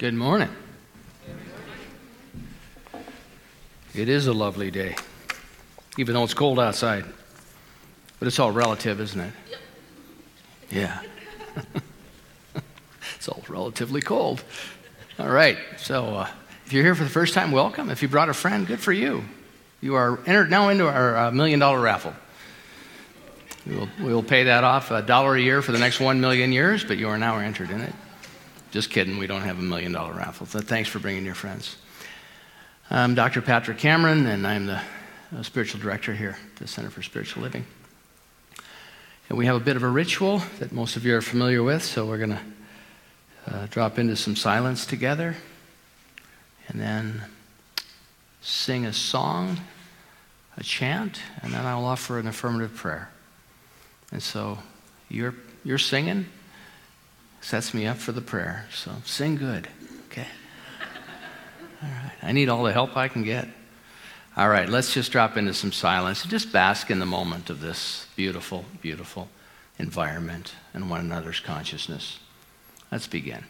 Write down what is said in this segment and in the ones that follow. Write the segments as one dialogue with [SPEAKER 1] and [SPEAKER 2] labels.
[SPEAKER 1] Good morning. It is a lovely day, even though it's cold outside. But it's all relative, isn't it? Yeah. it's all relatively cold. All right. So uh, if you're here for the first time, welcome. If you brought a friend, good for you. You are entered now into our uh, million dollar raffle. We will, we will pay that off a dollar a year for the next one million years, but you are now entered in it. Just kidding, we don't have a million dollar raffle. So thanks for bringing your friends. I'm Dr. Patrick Cameron, and I'm the uh, spiritual director here at the Center for Spiritual Living. And we have a bit of a ritual that most of you are familiar with, so we're going to uh, drop into some silence together and then sing a song, a chant, and then I'll offer an affirmative prayer. And so you're, you're singing, sets me up for the prayer. So sing good, okay? All right. I need all the help I can get. All right, let's just drop into some silence and just bask in the moment of this beautiful, beautiful environment and one another's consciousness. Let's begin.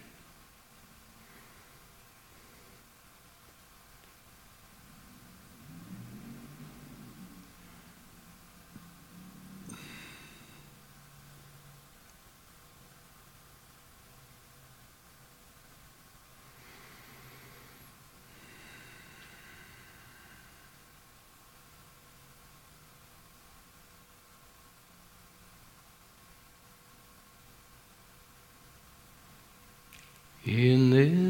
[SPEAKER 1] In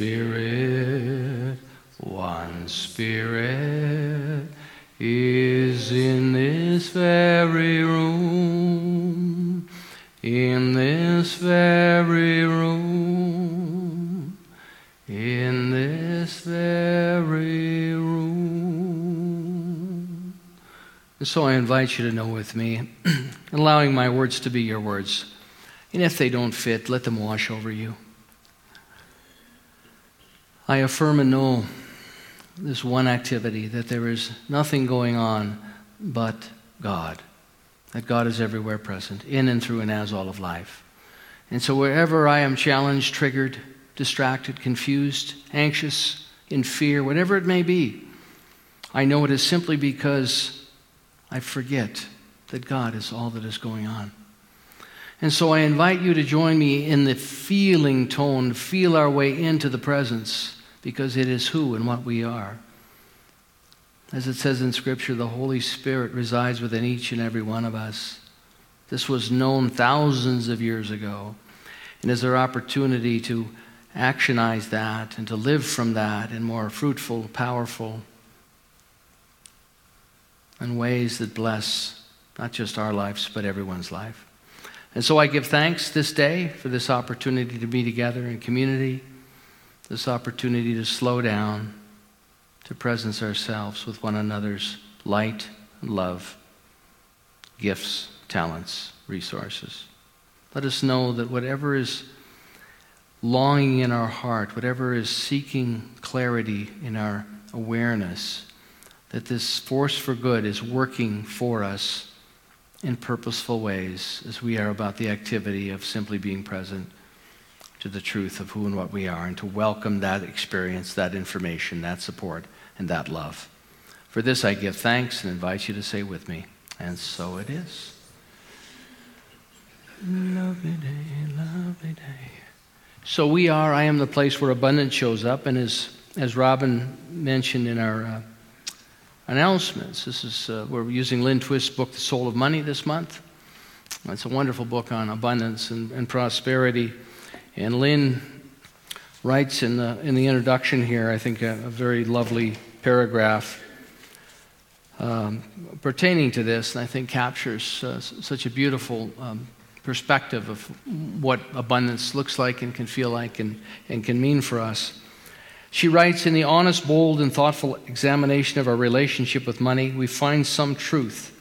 [SPEAKER 1] Spirit, one Spirit is in this very room, in this very room, in this very room. And so I invite you to know with me, allowing my words to be your words. And if they don't fit, let them wash over you. I affirm and know this one activity that there is nothing going on but God, that God is everywhere present, in and through and as all of life. And so wherever I am challenged, triggered, distracted, confused, anxious, in fear, whatever it may be, I know it is simply because I forget that God is all that is going on. And so I invite you to join me in the feeling tone, feel our way into the presence because it is who and what we are. As it says in Scripture, the Holy Spirit resides within each and every one of us. This was known thousands of years ago. And is our opportunity to actionize that and to live from that in more fruitful, powerful, and ways that bless not just our lives, but everyone's life. And so I give thanks this day for this opportunity to be together in community this opportunity to slow down, to presence ourselves with one another's light love, gifts, talents, resources. Let us know that whatever is longing in our heart, whatever is seeking clarity in our awareness, that this force for good is working for us in purposeful ways as we are about the activity of simply being present to the truth of who and what we are and to welcome that experience, that information, that support, and that love. For this I give thanks and invite you to say with me, and so it is. Lovely day, lovely day. So we are, I am the place where abundance shows up, and as, as Robin mentioned in our uh, announcements, this is, uh, we're using Lynn Twist's book, The Soul of Money, this month. It's a wonderful book on abundance and, and prosperity. And Lynn writes in the, in the introduction here, I think, a, a very lovely paragraph um, pertaining to this, and I think captures uh, such a beautiful um, perspective of what abundance looks like and can feel like and, and can mean for us. She writes In the honest, bold, and thoughtful examination of our relationship with money, we find some truth.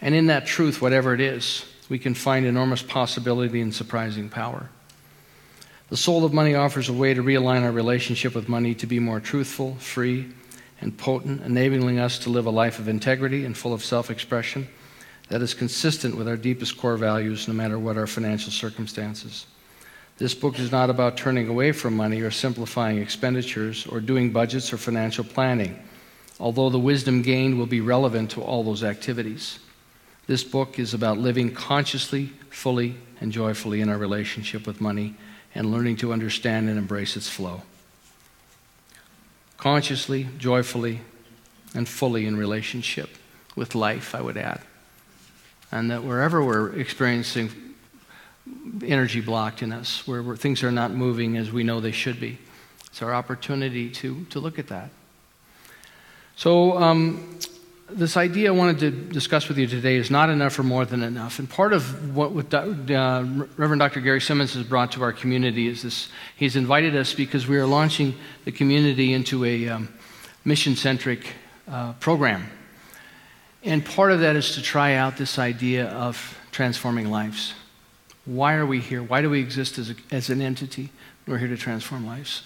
[SPEAKER 1] And in that truth, whatever it is, we can find enormous possibility and surprising power. The soul of money offers a way to realign our relationship with money to be more truthful, free, and potent, enabling us to live a life of integrity and full of self expression that is consistent with our deepest core values, no matter what our financial circumstances. This book is not about turning away from money or simplifying expenditures or doing budgets or financial planning, although the wisdom gained will be relevant to all those activities. This book is about living consciously, fully, and joyfully in our relationship with money and learning to understand and embrace its flow. Consciously, joyfully, and fully in relationship with life, I would add. And that wherever we're experiencing energy blocked in us, where, things are not moving as we know they should be, it's our opportunity to, to look at that. So, um, this idea I wanted to discuss with you today is not enough or more than enough. And part of what uh, Reverend Dr. Gary Simmons has brought to our community is this he's invited us because we are launching the community into a um, mission centric uh, program. And part of that is to try out this idea of transforming lives. Why are we here? Why do we exist as, a, as an entity? We're here to transform lives.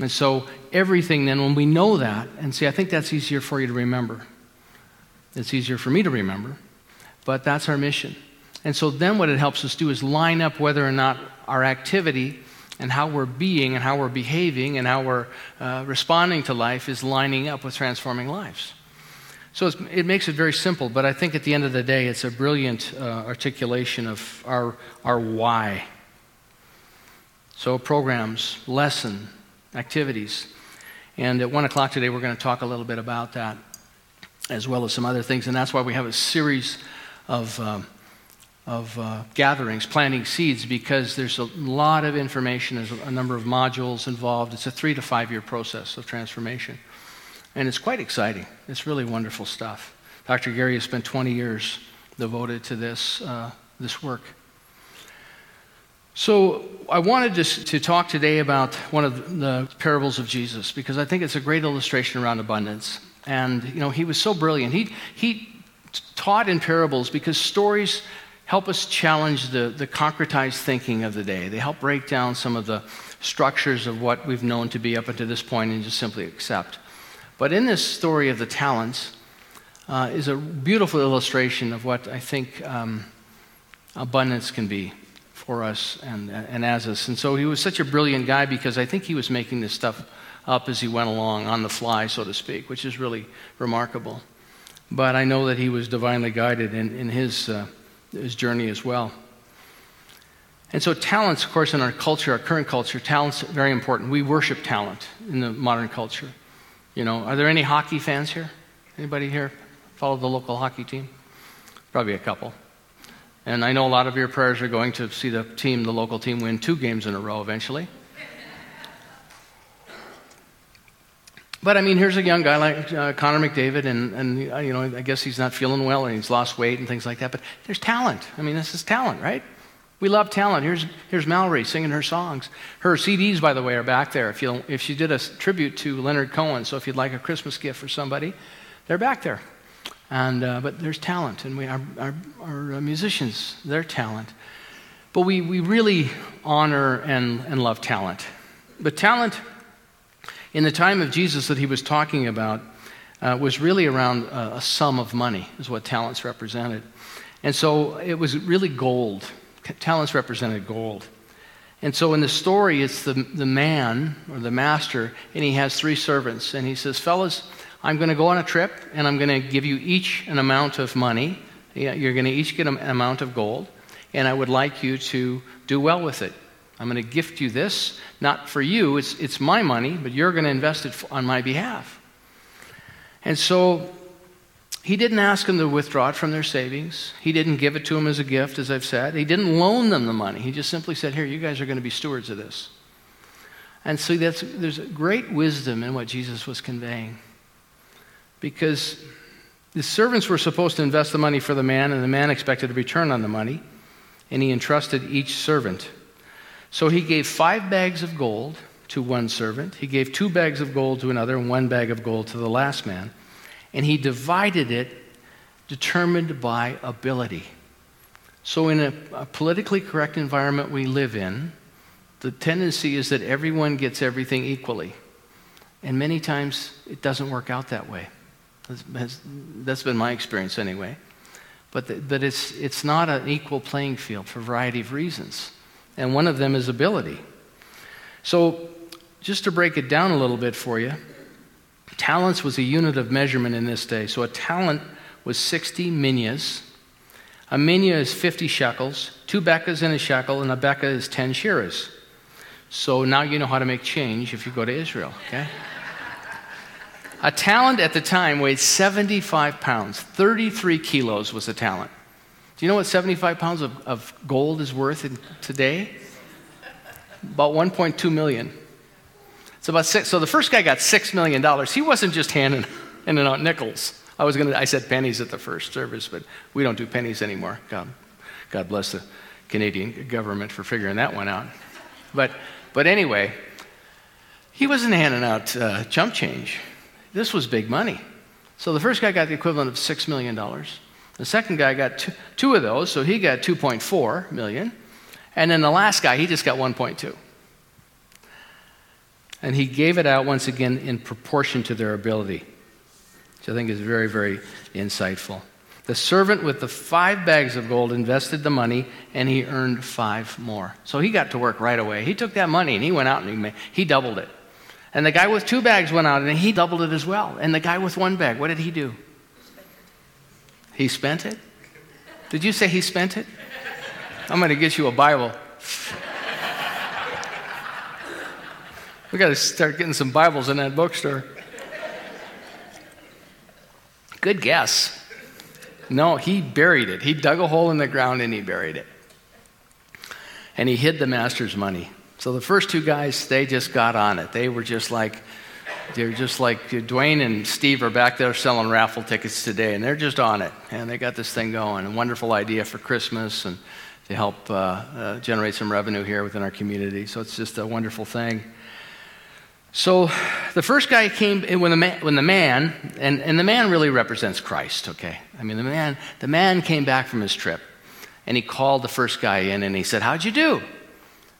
[SPEAKER 1] And so, everything then, when we know that, and see, I think that's easier for you to remember. It's easier for me to remember, but that's our mission. And so, then what it helps us do is line up whether or not our activity and how we're being and how we're behaving and how we're uh, responding to life is lining up with transforming lives. So it makes it very simple, but I think at the end of the day, it's a brilliant uh, articulation of our, our why. So, programs, lesson, activities. And at 1 o'clock today, we're going to talk a little bit about that, as well as some other things. And that's why we have a series of, um, of uh, gatherings, planting seeds, because there's a lot of information, there's a number of modules involved. It's a three to five year process of transformation. And it's quite exciting. It's really wonderful stuff. Dr. Gary has spent 20 years devoted to this, uh, this work. So, I wanted to, to talk today about one of the parables of Jesus because I think it's a great illustration around abundance. And, you know, he was so brilliant. He, he taught in parables because stories help us challenge the, the concretized thinking of the day. They help break down some of the structures of what we've known to be up until this point and just simply accept. But in this story of the talents uh, is a beautiful illustration of what I think um, abundance can be for us and, and as us. And so he was such a brilliant guy because I think he was making this stuff up as he went along on the fly, so to speak, which is really remarkable. But I know that he was divinely guided in, in his, uh, his journey as well. And so, talents, of course, in our culture, our current culture, talents very important. We worship talent in the modern culture. You know, are there any hockey fans here? Anybody here follow the local hockey team? Probably a couple. And I know a lot of your prayers are going to see the team, the local team, win two games in a row eventually. But I mean, here's a young guy like uh, Connor McDavid, and, and uh, you know, I guess he's not feeling well and he's lost weight and things like that. But there's talent. I mean, this is talent, right? We love talent. Here's, here's Mallory singing her songs. Her CDs, by the way, are back there. If, you if she did a tribute to Leonard Cohen, so if you'd like a Christmas gift for somebody, they're back there. And, uh, but there's talent, and we, our, our, our uh, musicians, their talent. But we, we really honor and, and love talent. But talent, in the time of Jesus that he was talking about, uh, was really around a, a sum of money, is what talents represented. And so it was really gold talents represented gold. And so in the story, it's the, the man or the master, and he has three servants. And he says, Fellas, I'm going to go on a trip, and I'm going to give you each an amount of money. You're going to each get an amount of gold, and I would like you to do well with it. I'm going to gift you this, not for you, it's, it's my money, but you're going to invest it on my behalf. And so he didn't ask them to withdraw it from their savings. He didn't give it to them as a gift, as I've said. He didn't loan them the money. He just simply said, Here, you guys are going to be stewards of this. And so there's great wisdom in what Jesus was conveying. Because the servants were supposed to invest the money for the man, and the man expected a return on the money, and he entrusted each servant. So he gave five bags of gold to one servant. He gave two bags of gold to another and one bag of gold to the last man. And he divided it determined by ability. So, in a, a, politically correct environment we live in, the tendency is that everyone gets everything equally. And many times it doesn't work out that way. That's, that's been my experience anyway. But, the, but it's, it's not an equal playing field for a variety of reasons. And one of them is ability. So, just to break it down a little bit for you, talents was a unit of measurement in this day. So, a talent was 60 minas. A mina is 50 shekels. Two bekahs in a shekel, and a bekah is 10 shiras. So now you know how to make change if you go to Israel, okay? a talent at the time weighed 75 pounds. 33 kilos was a talent. Do you know what 75 pounds of, of gold is worth in, today? About 1.2 million. It's about six. So the first guy got $6 million. He wasn't just handing, handing out nickels. I was going to, I said pennies at the first service, but we don't do pennies anymore. God, God bless the Canadian government for figuring that one out. But, but anyway, he wasn't handing out uh, chump change. This was big money. So the first guy got the equivalent of $6 million. The second guy got two, two of those, so he got 2.4 million. And then the last guy, he just got 1.2. And he gave it out once again in proportion to their ability, which I think is very, very insightful. The servant with the five bags of gold invested the money and he earned five more. So he got to work right away. He took that money and he went out and he, made, he doubled it. And the guy with two bags went out and he doubled it as well. And the guy with one bag, what did he do? He spent it? Did you say he spent it? I'm going to get you a Bible. We got to start getting some Bibles in that bookstore. Good guess. No, he buried it. He dug a hole in the ground and he buried it. And he hid the master's money. So the first two guys, they just got on it. They were just like, they're just like Dwayne and Steve are back there selling raffle tickets today, and they're just on it. And they got this thing going. A wonderful idea for Christmas and to help uh, uh, generate some revenue here within our community. So it's just a wonderful thing. So the first guy came when the man, when the man and, and the man really represents Christ, okay? I mean, the man, the man came back from his trip and he called the first guy in and he said, How'd you do?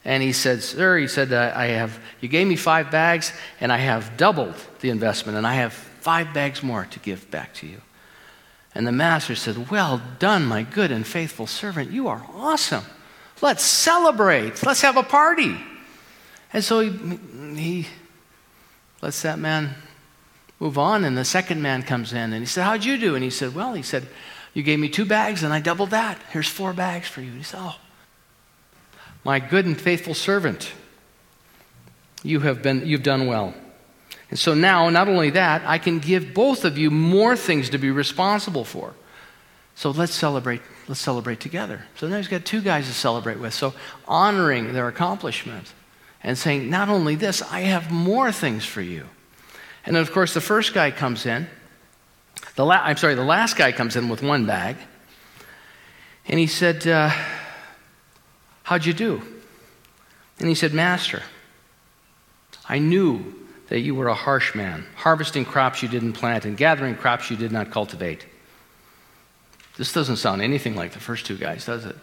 [SPEAKER 1] And he said, Sir, he said, I have, you gave me five bags and I have doubled the investment and I have five bags more to give back to you. And the master said, Well done, my good and faithful servant. You are awesome. Let's celebrate. Let's have a party. And so he, he lets that man move on. And the second man comes in and he said, How'd you do? And he said, Well, he said, You gave me two bags and I doubled that. Here's four bags for you. And he said, Oh, my good and faithful servant, you have been, you've done well. And so now, not only that, I can give both of you more things to be responsible for. So let's celebrate. Let's celebrate together. So now he's got two guys to celebrate with. So honoring their accomplishment and saying, Not only this, I have more things for you. And then, of course, the first guy comes in. The la- I'm sorry, the last guy comes in with one bag. And he said, uh, How'd you do? And he said, Master, I knew that you were a harsh man, harvesting crops you didn't plant and gathering crops you did not cultivate. This doesn't sound anything like the first two guys, does it?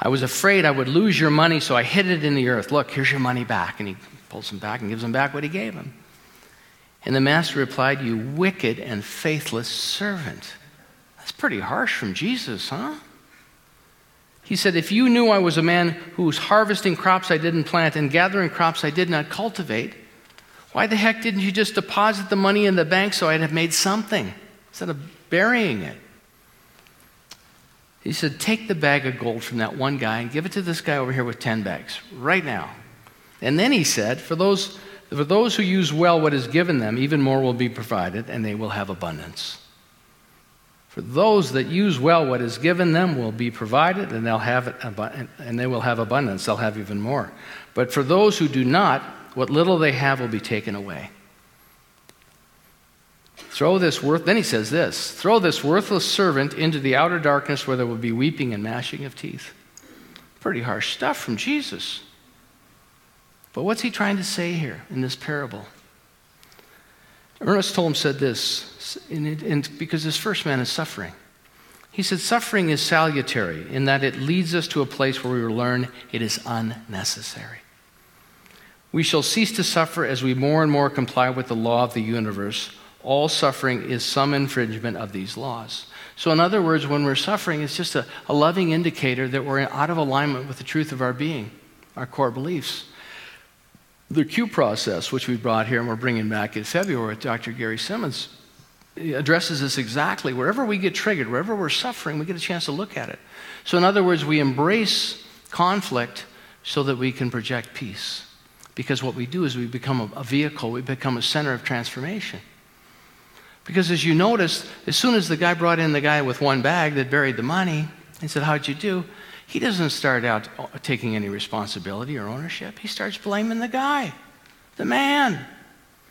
[SPEAKER 1] I was afraid I would lose your money, so I hid it in the earth. Look, here's your money back. And he pulls him back and gives him back what he gave him. And the master replied, You wicked and faithless servant. That's pretty harsh from Jesus, huh? He said, If you knew I was a man who was harvesting crops I didn't plant and gathering crops I did not cultivate, why the heck didn't you just deposit the money in the bank so I'd have made something instead of burying it? He said, Take the bag of gold from that one guy and give it to this guy over here with 10 bags right now. And then he said, For those, for those who use well what is given them, even more will be provided, and they will have abundance. For those that use well what is given them will be provided, and they'll have it, and they will have abundance. They'll have even more. But for those who do not, what little they have will be taken away. Throw this worth, then he says this throw this worthless servant into the outer darkness where there will be weeping and gnashing of teeth. Pretty harsh stuff from Jesus. But what's he trying to say here in this parable? Ernest Holmes said this, and because this first man is suffering. He said, Suffering is salutary in that it leads us to a place where we will learn it is unnecessary. We shall cease to suffer as we more and more comply with the law of the universe. All suffering is some infringement of these laws. So, in other words, when we're suffering, it's just a, a loving indicator that we're out of alignment with the truth of our being, our core beliefs. The Q process, which we brought here and we're bringing back in February with Dr. Gary Simmons, addresses this exactly. Wherever we get triggered, wherever we're suffering, we get a chance to look at it. So, in other words, we embrace conflict so that we can project peace. Because what we do is we become a, vehicle, we become a center of transformation. Because as you notice, as soon as the guy brought in the guy with one bag that buried the money, he said, How'd you do? He doesn't start out taking any responsibility or ownership. He starts blaming the guy, the man.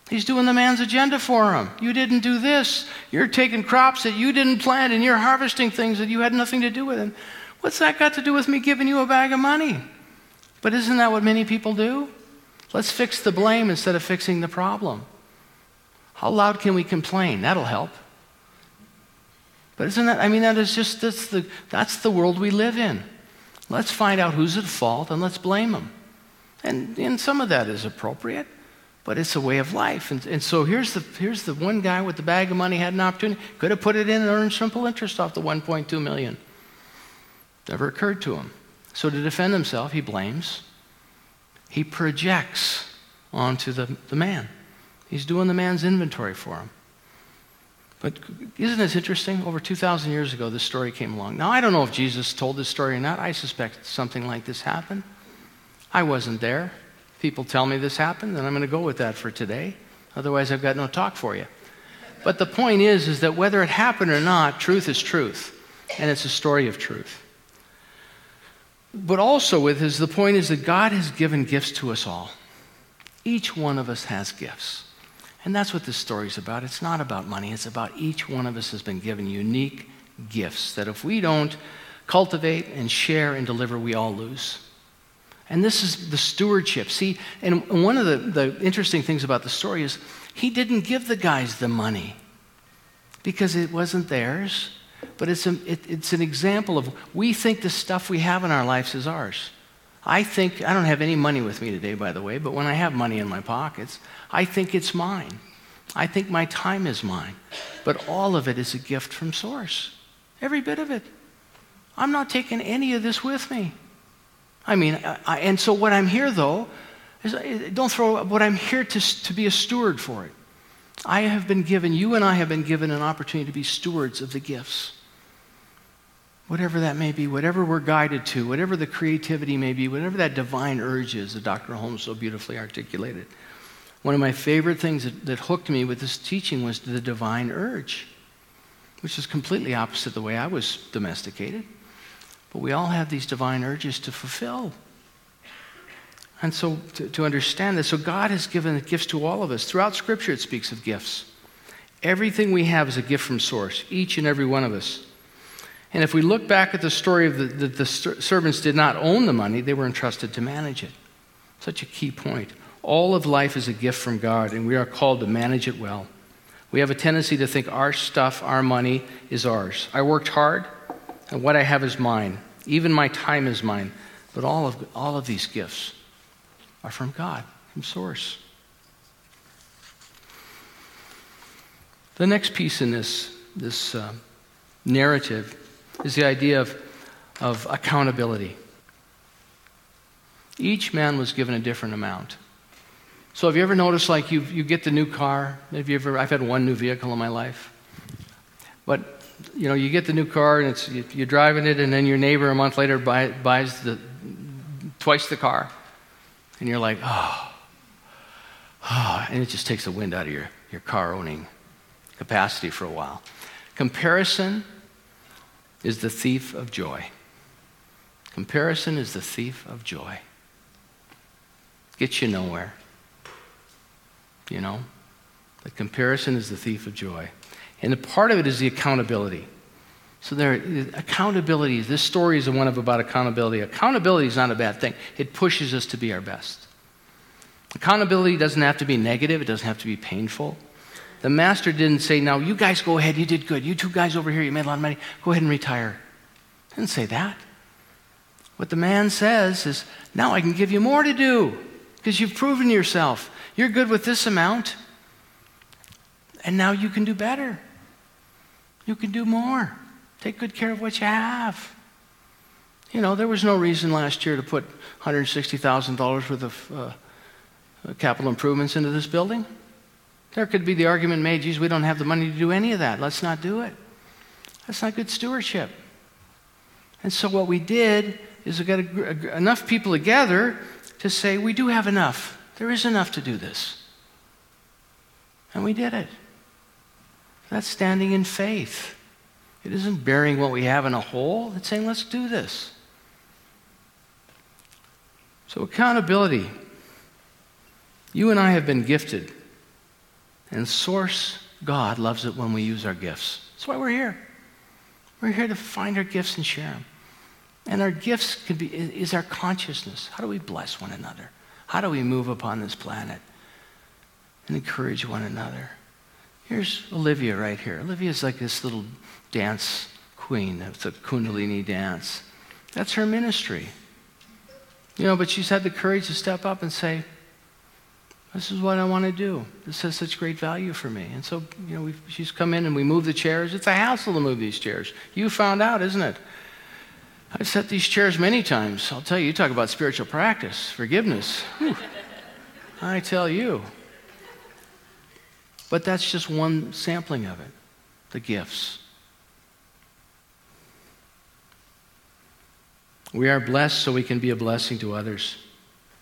[SPEAKER 1] He's doing the man's agenda for him. You didn't do this. You're taking crops that you didn't plant and you're harvesting things that you had nothing to do with. And what's that got to do with me giving you a bag of money? But isn't that what many people do? Let's fix the blame instead of fixing the problem. How loud can we complain? That'll help. But isn't that, I mean, that is just, that's the, that's the world we live in. Let's find out who's at fault and let's blame them. And, and some of that is appropriate, but it's a way of life. And, and so here's the, here's the one guy with the bag of money had an opportunity, could have put it in and earned simple interest off the 1.2 million. Never occurred to him. So to defend himself, he blames. He projects onto the, the man. He's doing the man's inventory for him. But isn't this interesting? Over 2,000 years ago, this story came along. Now, I don't know if Jesus told this story or not. I suspect something like this happened. I wasn't there. People tell me this happened, and I'm going to go with that for today. Otherwise, I've got no talk for you. But the point is, is that whether it happened or not, truth is truth, and it's a story of truth. But also, with is the point is that God has given gifts to us all. Each one of us has gifts. And that's what this story is about. It's not about money, it's about each one of us has been given unique gifts that if we don't cultivate and share and deliver, we all lose. And this is the stewardship. See, and one of the, the interesting things about the story is he didn't give the guys the money because it wasn't theirs, but it's, a, it, it's an example of we think the stuff we have in our lives is ours. I think, I don't have any money with me today, by the way, but when I have money in my pockets, I think it's mine. I think my time is mine. But all of it is a gift from Source. Every bit of it. I'm not taking any of this with me. I mean, I, and so what I'm here, though, is eh, don't throw what I'm here to, to be a steward for it. I have been given, you and I have been given an opportunity to be stewards of the gifts whatever that may be, whatever we're guided to, whatever the creativity may be, whatever that divine urge is that Dr. Holmes so beautifully articulated. One of my favorite things that, that hooked me with this teaching was the divine urge, which is completely opposite the way I was domesticated. But we all have these divine urges to fulfill. And so to, to understand this, so God has given gifts to all of us. Throughout Scripture, it speaks of gifts. Everything we have is a gift from Source, each and every one of us. And if we look back at the story of the, the, the servants did not own the money, they were entrusted to manage it. Such a key point. All of life is a gift from God, and we are called to manage it well. We have a tendency to think our stuff, our money, is ours. I worked hard, and what I have is mine. Even my time is mine. But all of, all of these gifts are from God, from Source. The next piece in this, this uh, narrative is the idea of, of accountability. Each man was given a different amount. So have you ever noticed, like, you, you get the new car? Have you ever, I've had one new vehicle in my life. But, you know, you get the new car and it's, you, you're driving it and then your neighbor a month later buy, buys the, twice the car. And you're like, oh, oh, and it just takes the wind out of your, your car owning capacity for a while. Comparison is the thief of joy. Comparison is the thief of joy. Gets you nowhere. You know? The comparison is the thief of joy. And a part of it is the accountability. So there, accountability, this story is the one of about accountability. Accountability is not a bad thing. It pushes us to be our best. Accountability doesn't have to be negative, it doesn't have to be painful. The master didn't say, Now, you guys go ahead, you did good. You two guys over here, you made a lot of money, go ahead and retire. He didn't say that. What the man says is, Now I can give you more to do because you've proven yourself. You're good with this amount, and now you can do better. You can do more. Take good care of what you have. You know, there was no reason last year to put $160,000 worth of uh, capital improvements into this building. There could be the argument made, geez, we don't have the money to do any of that. Let's not do it. That's not good stewardship. And so what we did is we got a, a, enough people together to say, we do have enough. There is enough to do this. And we did it. That's standing in faith. It isn't burying what we have in a hole, it's saying, let's do this. So, accountability. You and I have been gifted, and Source God loves it when we use our gifts. That's why we're here. We're here to find our gifts and share them. And our gifts can be, is our consciousness. How do we bless one another? How do we move upon this planet and encourage one another? Here's Olivia right here. Olivia is like this little dance queen. It's a Kundalini dance. That's her ministry. You know, but she's had the courage to step up and say, This is what I want to do. This has such great value for me. And so, you know, she's come in and we move the chairs. It's a hassle to move these chairs. You found out, isn't it? I've set these chairs many times. I'll tell you, you talk about spiritual practice, forgiveness. Whew. I tell you. But that's just one sampling of it the gifts. We are blessed so we can be a blessing to others.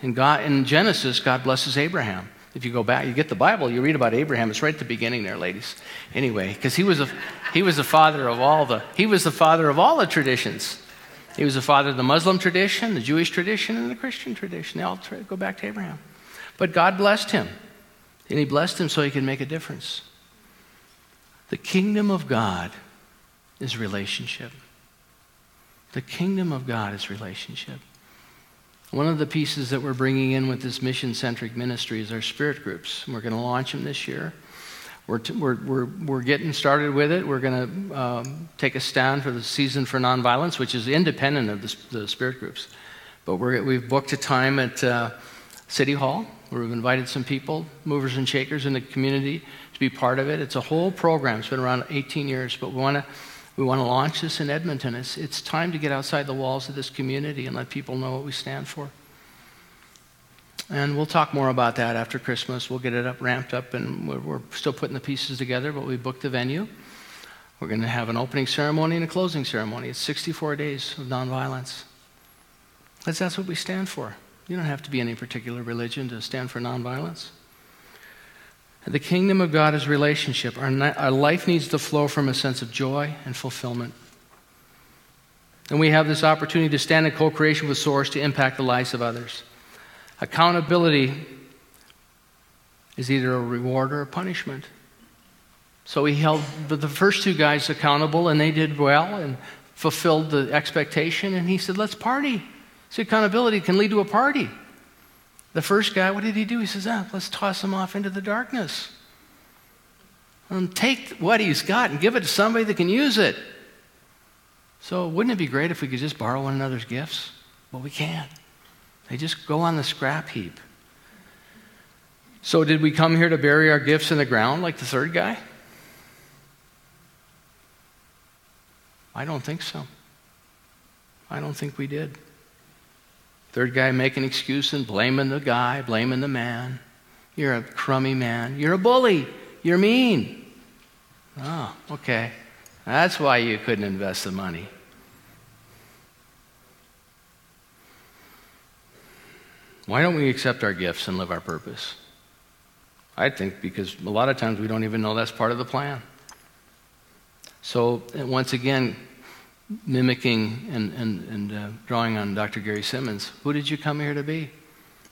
[SPEAKER 1] In, God, in Genesis, God blesses Abraham. If you go back, you get the Bible, you read about Abraham. It's right at the beginning there, ladies. Anyway, because he was a he was the father of all the he was the father of all the traditions. He was the father of the Muslim tradition, the Jewish tradition, and the Christian tradition. They all go back to Abraham. But God blessed him. And he blessed him so he could make a difference. The kingdom of God is relationship. The kingdom of God is relationship. One of the pieces that we're bringing in with this mission centric ministry is our spirit groups. We're going to launch them this year. We're, t- we're, we're, we're getting started with it. We're going to um, take a stand for the season for nonviolence, which is independent of the, the spirit groups. But we have booked a time at uh, City Hall where we've invited some people, movers and shakers in the community, to be part of it. It's a whole program. It's been around 18 years, but we want to we want to launch this in Edmonton. It's, it's time to get outside the walls of this community and let people know what we stand for. And we'll talk more about that after Christmas. We'll get it up, ramped up, and we're, we're still putting the pieces together, but we booked the venue. We're going to have an opening ceremony and a closing ceremony. It's 64 days of nonviolence. Because that's what we stand for. You don't have to be any particular religion to stand for nonviolence. The kingdom of God is relationship. Our, our life needs to flow from a sense of joy and fulfillment. And we have this opportunity to stand in co creation with Source to impact the lives of others. Accountability is either a reward or a punishment. So he held the first two guys accountable, and they did well and fulfilled the expectation. And he said, Let's party. See, accountability can lead to a party. The first guy, what did he do? He says, ah, Let's toss him off into the darkness. And take what he's got and give it to somebody that can use it. So, wouldn't it be great if we could just borrow one another's gifts? Well, we can't. They just go on the scrap heap. So, did we come here to bury our gifts in the ground like the third guy? I don't think so. I don't think we did. Third guy making excuse and blaming the guy, blaming the man. You're a crummy man. You're a bully. You're mean. Oh, okay. That's why you couldn't invest the money. Why don't we accept our gifts and live our purpose? I think because a lot of times we don't even know that's part of the plan. So, once again, mimicking and, and, and uh, drawing on Dr. Gary Simmons, who did you come here to be?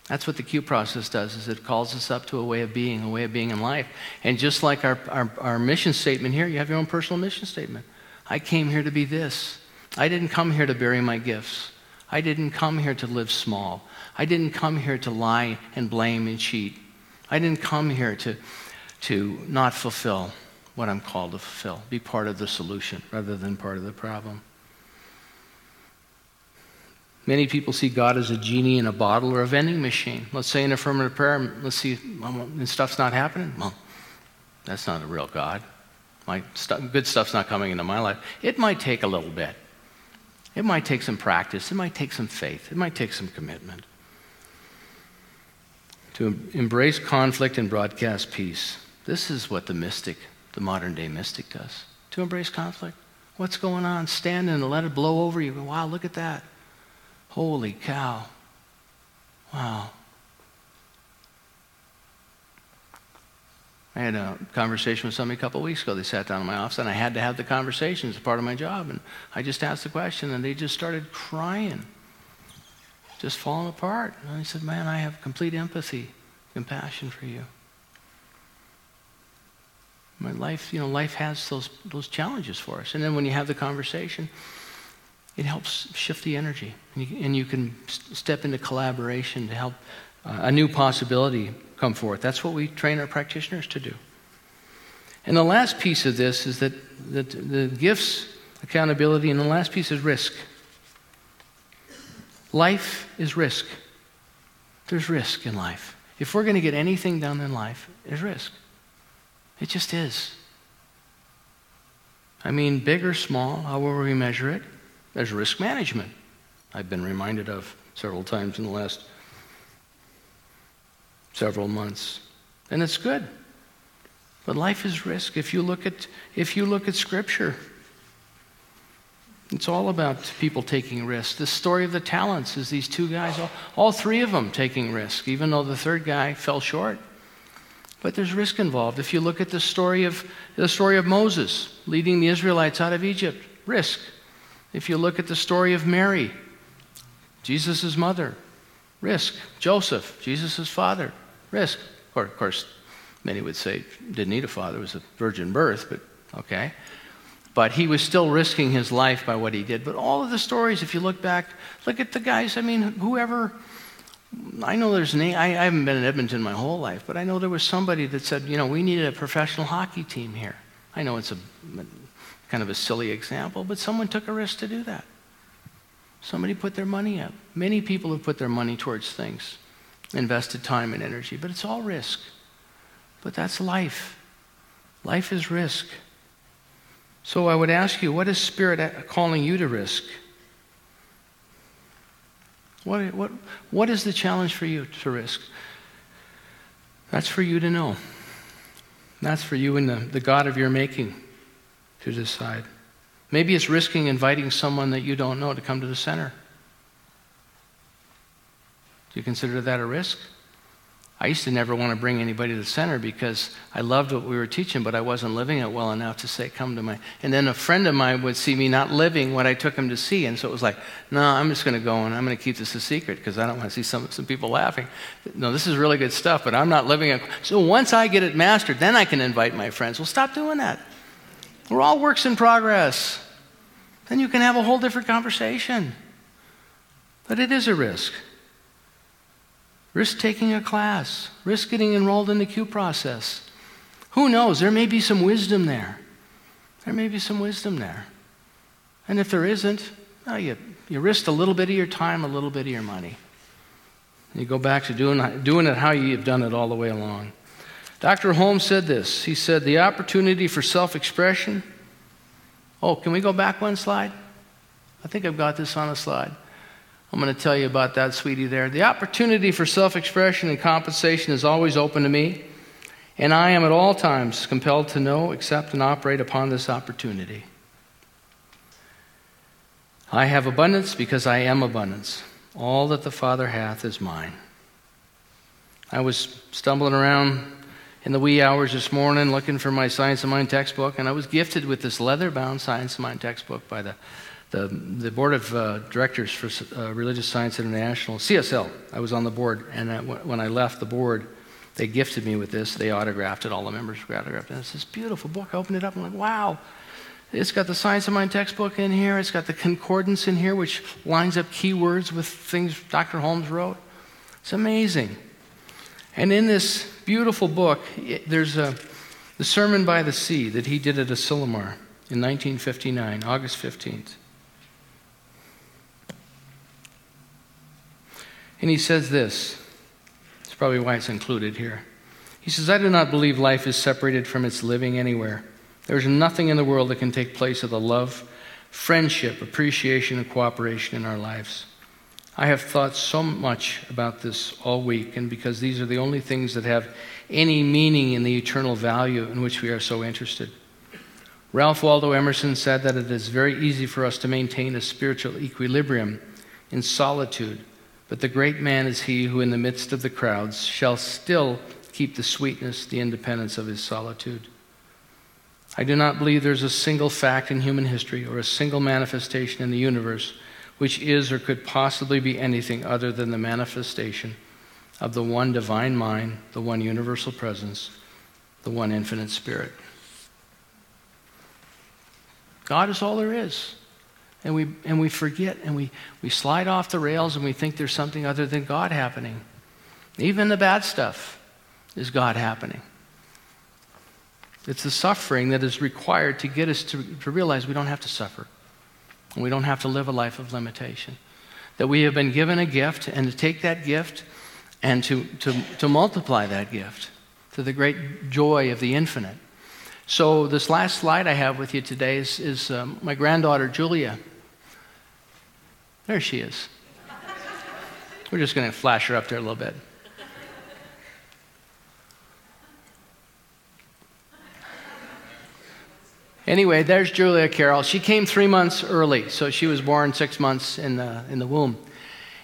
[SPEAKER 1] That's what the Q process does, is it calls us up to a way of being, a way of being in life. And just like our, our, our mission statement here, you have your own personal mission statement. I came here to be this. I didn't come here to bury my gifts. I didn't come here to live small. I didn't come here to lie and blame and cheat. I didn't come here to, to not fulfill what I'm called to fulfill, be part of the solution rather than part of the problem. Many people see God as a genie in a bottle or a vending machine. Let's say an affirmative prayer, let's see, and stuff's not happening. Well, that's not a real God. My good stuff's not coming into my life. It might take a little bit. It might take some practice. It might take some faith. It might take some commitment. To embrace conflict and broadcast peace. This is what the mystic, the modern day mystic, does. To embrace conflict. What's going on? Stand and let it blow over you. Wow, look at that. Holy cow. Wow. I had a conversation with somebody a couple of weeks ago. They sat down in my office, and I had to have the conversation as part of my job. And I just asked the question, and they just started crying, just falling apart. And I said, Man, I have complete empathy, compassion for you. My life, you know, life has those, those challenges for us. And then when you have the conversation, it helps shift the energy. And you, and you can step into collaboration to help uh, a new possibility come forth. That's what we train our practitioners to do. And the last piece of this is that, that the gifts, accountability, and the last piece is risk. Life is risk. There's risk in life. If we're going to get anything done in life, there's risk. It just is. I mean, big or small, however we measure it, there's risk management. I've been reminded of several times in the last several months. And it's good. But life is risk. If you look at, if you look at Scripture, it's all about people taking risks. The story of the talents is these two guys, all, all three of them taking risk, even though the third guy fell short. But there's risk involved. If you look at the story of the story of Moses leading the Israelites out of Egypt, risk. If you look at the story of Mary, Jesus' mother, risk. Joseph, Jesus' father, risk. Of course, many would say didn't need a father, it was a virgin birth, but okay. But he was still risking his life by what he did. But all of the stories, if you look back, look at the guys, I mean, whoever, I know there's an, I, I haven't been in Edmonton my whole life, but I know there was somebody that said, you know, we needed a professional hockey team here. I know it's a kind of a silly example, but someone took a risk to do that. Somebody put their money up. Many people have put their money towards things invested time and energy, but it's all risk. But that's life. Life is risk. So I would ask you, what is Spirit calling you to risk? What, what, what is the challenge for you to risk? That's for you to know. That's for you and the, the God of your making to decide. Maybe it's risking inviting someone that you don't know to come to the center. Do you consider that a risk? I used to never want to bring anybody to the center because I loved what we were teaching, but I wasn't living it well enough to say, come to my. And then a friend of mine would see me not living what I took him to see. And so it was like, no, I'm just going to go and I'm going to keep this a secret because I don't want to see some, some people laughing. No, this is really good stuff, but I'm not living it. So once I get it mastered, then I can invite my friends. Well, stop doing that. We're all works in progress. Then you can have a whole different conversation. But it is a risk. Risk taking a class, risk getting enrolled in the Q process. Who knows? There may be some wisdom there. There may be some wisdom there. And if there isn't, well, you, you risk a little bit of your time, a little bit of your money. You go back to doing, doing it how you've done it all the way along. Dr. Holmes said this. He said, The opportunity for self expression. Oh, can we go back one slide? I think I've got this on a slide. I'm going to tell you about that, sweetie, there. The opportunity for self expression and compensation is always open to me, and I am at all times compelled to know, accept, and operate upon this opportunity. I have abundance because I am abundance. All that the Father hath is mine. I was stumbling around in the wee hours this morning looking for my Science of Mind textbook, and I was gifted with this leather bound Science of Mind textbook by the the, the board of uh, directors for uh, Religious Science International, CSL. I was on the board, and when I left the board, they gifted me with this. They autographed it. All the members autographed it. And it's this beautiful book. I opened it up. And I'm like, wow. It's got the Science of Mind textbook in here. It's got the concordance in here, which lines up keywords with things Dr. Holmes wrote. It's amazing. And in this beautiful book, there's a, the Sermon by the Sea that he did at Asilomar in 1959, August 15th. And he says this. It's probably why it's included here. He says, I do not believe life is separated from its living anywhere. There's nothing in the world that can take place of the love, friendship, appreciation, and cooperation in our lives. I have thought so much about this all week, and because these are the only things that have any meaning in the eternal value in which we are so interested. Ralph Waldo Emerson said that it is very easy for us to maintain a spiritual equilibrium in solitude but the great man is he who, in the midst of the crowds, shall still keep the sweetness, the independence of his solitude. I do not believe there's a single fact in human history or a single manifestation in the universe which is or could possibly be anything other than the manifestation of the one divine mind, the one universal presence, the one infinite spirit. God is all there is and we, and we forget and we, we slide off the rails and we think there's something other than God happening. Even the bad stuff is God happening. It's the suffering that is required to get us to, to realize we don't have to suffer. And we don't have to live a life of limitation. That we have been given a gift and to take that gift and to, to, to multiply that gift to the great joy of the infinite. So, this last slide I have with you today is, is um, my granddaughter, Julia. There she is. We're just going to flash her up there a little bit. Anyway, there's Julia Carroll. She came three months early, so she was born six months in the, in the womb.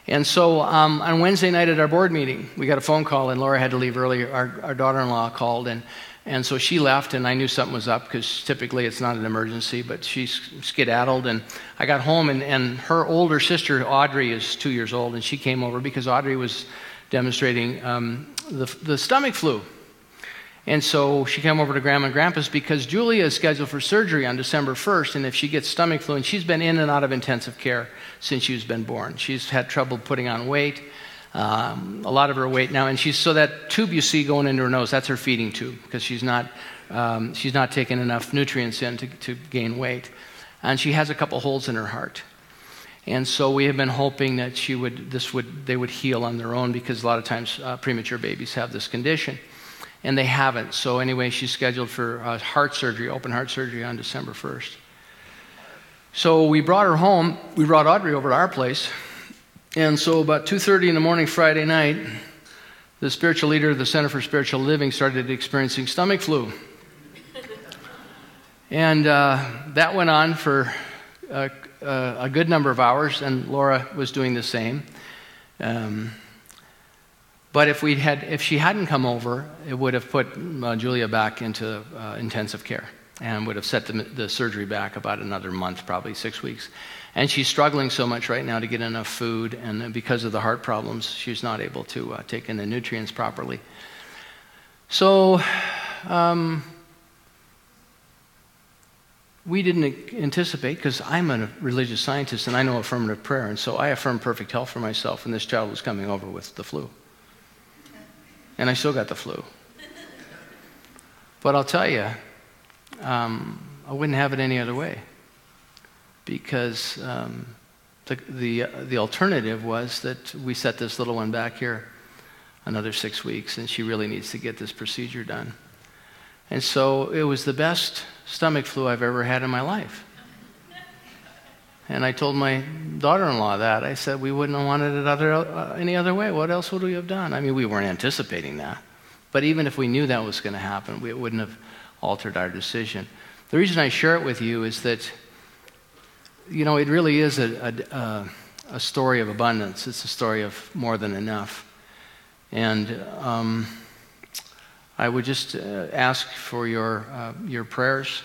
[SPEAKER 1] And so um, on Wednesday night at our board meeting, we got a phone call, and Laura had to leave early. Our, our daughter in law called, and and so she left, and I knew something was up because typically it's not an emergency, but she skedaddled. And I got home, and, and her older sister, Audrey, is two years old, and she came over because Audrey was demonstrating um, the, the stomach flu. And so she came over to Grandma and Grandpa's because Julia is scheduled for surgery on December 1st. And if she gets stomach flu, and she's been in and out of intensive care since she's been born, she's had trouble putting on weight um, a lot of her weight now. And she's so that tube you see going into her nose, that's her feeding tube because she's not um, she's not taking enough nutrients in to, to gain weight, and she has a couple holes in her heart. And so we have been hoping that she would this would they would heal on their own because a lot of times uh, premature babies have this condition. And they haven't. So, anyway, she's scheduled for uh, heart surgery, open heart surgery on December 1st. So, we brought her home. We brought Audrey over to our place and so about 2:30 in the morning Friday night, the spiritual leader of the Center for Spiritual Living started experiencing stomach flu. and uh, that went on for a, a, good number of hours, and Laura was doing the same. Um, but if, we had, if she hadn't come over, it would have put uh, Julia back into uh, intensive care and would have set the, the surgery back about another month, probably six weeks. And she's struggling so much right now to get enough food, and because of the heart problems, she's not able to uh, take in the nutrients properly. So, um, we didn't anticipate, because I'm a religious scientist and I know affirmative prayer, and so I affirmed perfect health for myself, and this child was coming over with the flu. And I still got the flu. But I'll tell you, um, I wouldn't have it any other way because um, the, the, the alternative was that we set this little one back here another six weeks, and she really needs to get this procedure done. And so it was the best stomach flu I've ever had in my life. And I told my daughter in law that. I said, we wouldn't have wanted it other, uh, any other way. What else would we have done? I mean, we weren't anticipating that. But even if we knew that was going to happen, we, it wouldn't have altered our decision. The reason I share it with you is that you know, it really is a, a, a, story of abundance. It's a story of more than enough. And um, I would just uh, ask for your, uh, your prayers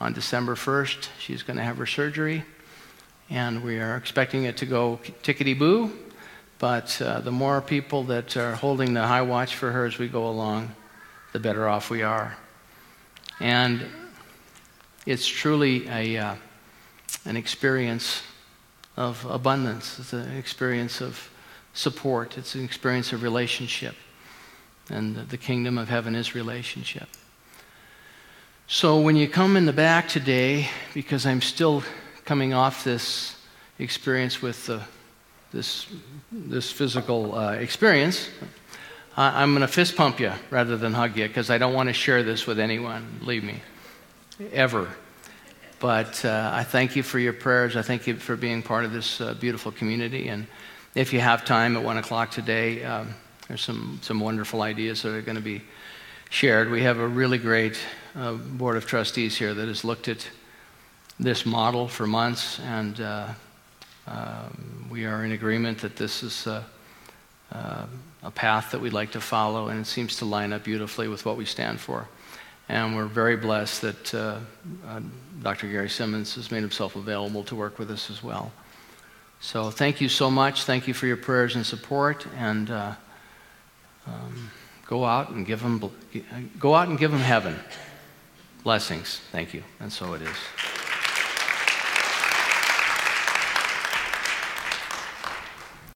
[SPEAKER 1] on December 1st. She's going to have her surgery, and we are expecting it to go tickety boo. But uh, the more people that are holding the high watch for her as we go along, the better off we are. And it's truly a uh, an experience of abundance. It's an experience of support, it's an experience of relationship. And the kingdom of heaven is relationship. So when you come in the back today, because I'm still coming off this experience with the, this, this physical uh, experience, I'm going to fist pump you rather than hug you because I don't want to share this with anyone, believe me, ever. But uh, I thank you for your prayers. I thank you for being part of this uh, beautiful community. And if you have time at 1 o'clock today, um, there's some, some wonderful ideas that are going to be shared. We have a really great uh, board of trustees here that has looked at this model for months, and uh, um, we are in agreement that this is uh, uh, a path that we'd like to follow, and it seems to line up beautifully with what we stand for. And we're very blessed that uh, uh, Dr. Gary Simmons has made himself available to work with us as well. So thank you so much. Thank you for your prayers and support. And uh, um, go out and give them go out and give them heaven blessings. Thank you. And so it is.